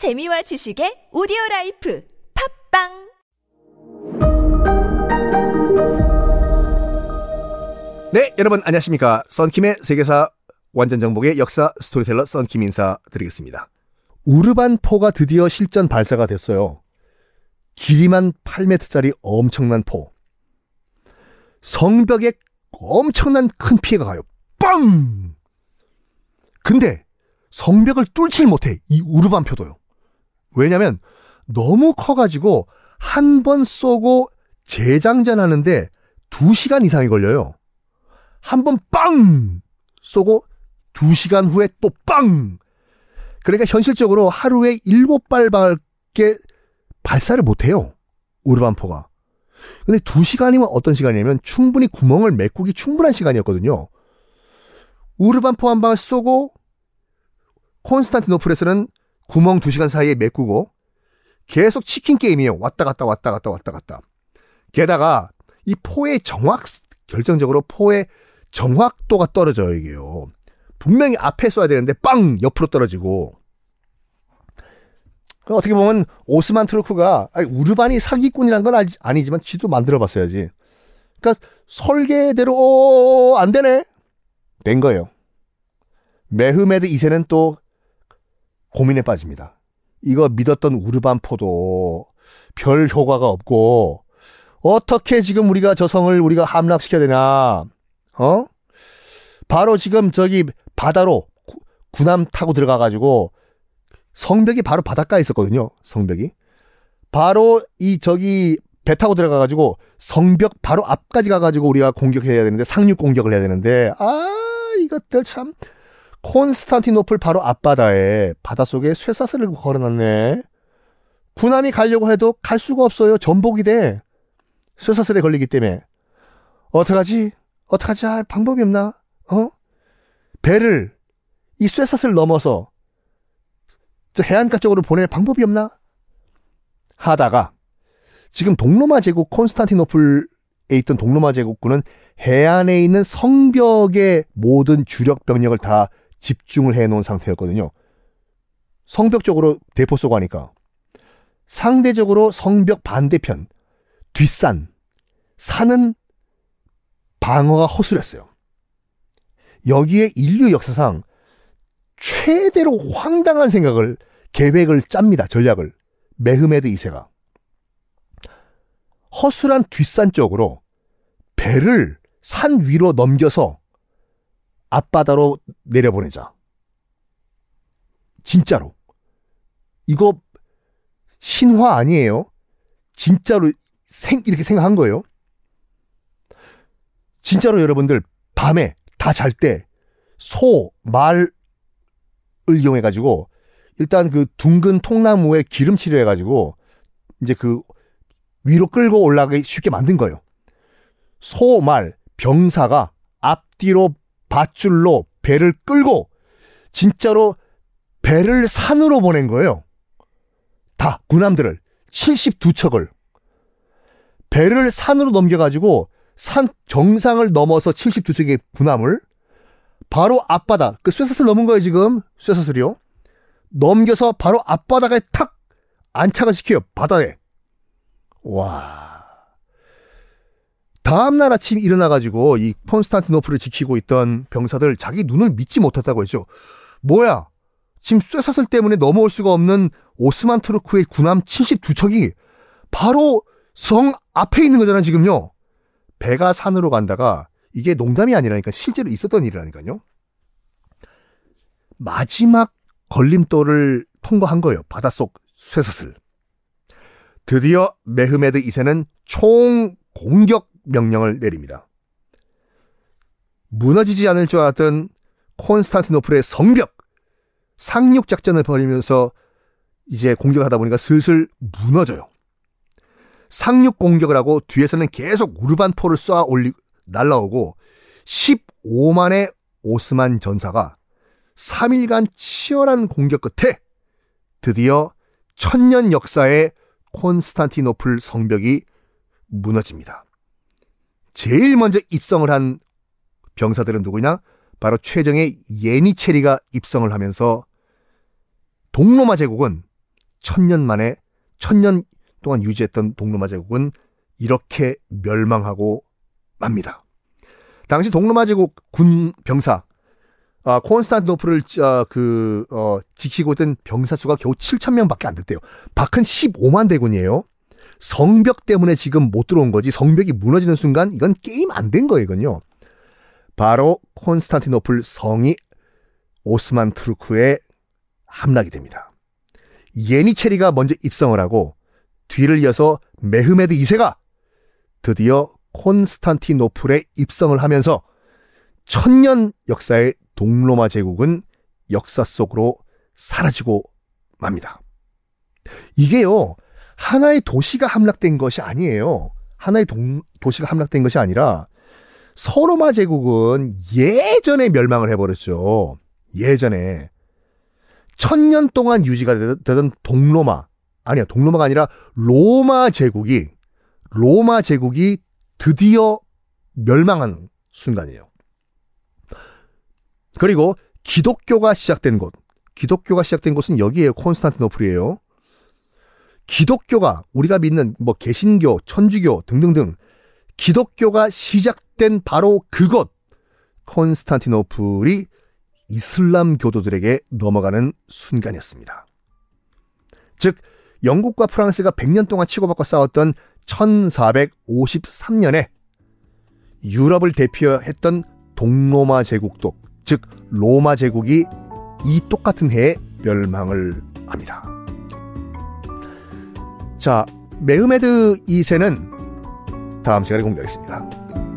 재미와 지식의 오디오 라이프 팟빵 네, 여러분 안녕하십니까. 썬킴의 세계사 완전 정복의 역사 스토리텔러 썬킴 인사 드리겠습니다. 우르반포가 드디어 실전 발사가 됐어요. 길이만 8m짜리 엄청난 포. 성벽에 엄청난 큰 피해가 가요. 빵! 근데 성벽을 뚫질 못해. 이 우르반표도요. 왜냐면 너무 커가지고 한 번 쏘고 재장전하는데 2시간 이상이 걸려요. 한 번 빵! 쏘고 2시간 후에 또 빵! 그러니까 현실적으로 하루에 7발밖에 발사를 못해요. 우르반포가. 근데 2시간이면 어떤 시간이냐면 충분히 구멍을 메꾸기 충분한 시간이었거든요. 우르반포 한 방을 쏘고 콘스탄티노플에서는 구멍 2시간 사이에 메꾸고 계속 치킨 게임이에요. 왔다 갔다 왔다 갔다 왔다 갔다. 게다가 이 포의 정확 결정적으로 포의 정확도가 떨어져요, 이게요. 분명히 앞에 쏴야 되는데 빵 옆으로 떨어지고 그럼 어떻게 보면 오스만 트루크가 아니, 우르반이 사기꾼이란 건 아니, 아니지만 지도 만들어 봤어야지. 그러니까 설계대로 어, 안 되네. 된 거예요. 메흐메드 2세는 또 고민에 빠집니다. 이거 믿었던 우르반포도 별 효과가 없고 어떻게 지금 우리가 저 성을 우리가 함락시켜야 되나? 어? 바로 지금 저기 바다로 구, 군함 타고 들어가 가지고 성벽이 바로 바닷가에 있었거든요. 성벽이. 바로 이 저기 배 타고 들어가 가지고 성벽 바로 앞까지 가 가지고 우리가 공격해야 되는데 상륙 공격을 해야 되는데 아 이것들 참 콘스탄티노플 바로 앞바다에 바닷속에 쇠사슬을 걸어놨네. 군함이 가려고 해도 갈 수가 없어요. 전복이 돼. 쇠사슬에 걸리기 때문에. 어떡하지? 어떡하지? 아, 방법이 없나? 어? 배를 이 쇠사슬 넘어서 저 해안가 쪽으로 보낼 방법이 없나? 하다가 지금 동로마 제국 콘스탄티노플에 있던 동로마 제국군은 해안에 있는 성벽의 모든 주력 병력을 다 집중을 해 놓은 상태였거든요. 성벽 쪽으로 대포 쏘고 하니까 상대적으로 성벽 반대편 뒷산 산은 방어가 허술했어요. 여기에 인류 역사상 최대로 황당한 생각을 계획을 짭니다. 전략을 메흐메드 2세가 허술한 뒷산 쪽으로 배를 산 위로 넘겨서 앞바다로 내려보내자. 진짜로. 이거 신화 아니에요. 진짜로 생, 이렇게 생각한 거예요. 진짜로 여러분들 밤에 다 잘 때 소, 말을 이용해가지고 일단 그 둥근 통나무에 기름칠을 해가지고 이제 그 위로 끌고 올라가기 쉽게 만든 거예요. 소, 말, 병사가 앞뒤로 밧줄로 배를 끌고 진짜로 배를 산으로 보낸 거예요. 다 군함들을 72척을 배를 산으로 넘겨가지고 산 정상을 넘어서 72척의 군함을 바로 앞바다 그 쇠사슬 넘은 거예요 지금 쇠사슬이요. 넘겨서 바로 앞바다에 탁 안착을 시켜요 바다에. 와. 다음날 아침 일어나가지고 이 콘스탄티노플을 지키고 있던 병사들 자기 눈을 믿지 못했다고 했죠. 뭐야? 지금 쇠사슬 때문에 넘어올 수가 없는 오스만 투르크의 군함 72척이 바로 성 앞에 있는 거잖아, 지금요. 배가 산으로 간다가 이게 농담이 아니라니까 실제로 있었던 일이라니까요. 마지막 걸림돌을 통과한 거예요. 바닷속 쇠사슬. 드디어 메흐메드 2세는 총 공격 명령을 내립니다. 무너지지 않을 줄 알았던 콘스탄티노플의 성벽 상륙 작전을 벌이면서 이제 공격하다 보니까 슬슬 무너져요. 상륙 공격을 하고 뒤에서는 계속 우르반포를 쏘아 올리 날라오고 15만의 오스만 전사가 3일간 치열한 공격 끝에 드디어 천년 역사의 콘스탄티노플 성벽이 무너집니다. 제일 먼저 입성을 한 병사들은 누구냐? 바로 최정의 예니체리가 입성을 하면서 동로마 제국은 천년 만에 천년 동안 유지했던 동로마 제국은 이렇게 멸망하고 맙니다. 당시 동로마 제국 군 병사 아, 콘스탄티노플을 아, 그 어, 지키고 있던 병사 수가 겨우 7천 명밖에 안 됐대요. 박은 15만 대군이에요. 성벽 때문에 지금 못 들어온 거지. 성벽이 무너지는 순간 이건 게임 안 된 거예요. 바로 콘스탄티노플 성이 오스만 투르크에 함락이 됩니다. 예니체리가 먼저 입성을 하고 뒤를 이어서 메흐메드 2세가 드디어 콘스탄티노플에 입성을 하면서 천년 역사의 동로마 제국은 역사 속으로 사라지고 맙니다. 이게요, 하나의 도시가 함락된 것이 아니에요. 하나의 동, 도시가 함락된 것이 아니라 서로마 제국은 예전에 멸망을 해버렸죠. 예전에. 천년 동안 유지가 되던 동로마, 아니야, 동로마가 아니라 로마 제국이, 로마 제국이 드디어 멸망한 순간이에요. 그리고 기독교가 시작된 곳, 기독교가 시작된 곳은 여기에요. 콘스탄티노플이에요. 기독교가 우리가 믿는 뭐 개신교, 천주교 등등등 기독교가 시작된 바로 그곳 콘스탄티노플이 이슬람 교도들에게 넘어가는 순간이었습니다. 즉 영국과 프랑스가 100년 동안 치고받고 싸웠던 1453년에 유럽을 대표했던 동로마 제국도 즉 로마 제국이 이 똑같은 해에 멸망을 합니다. 자, 메흐메드 2세는 다음 시간에 공개하겠습니다.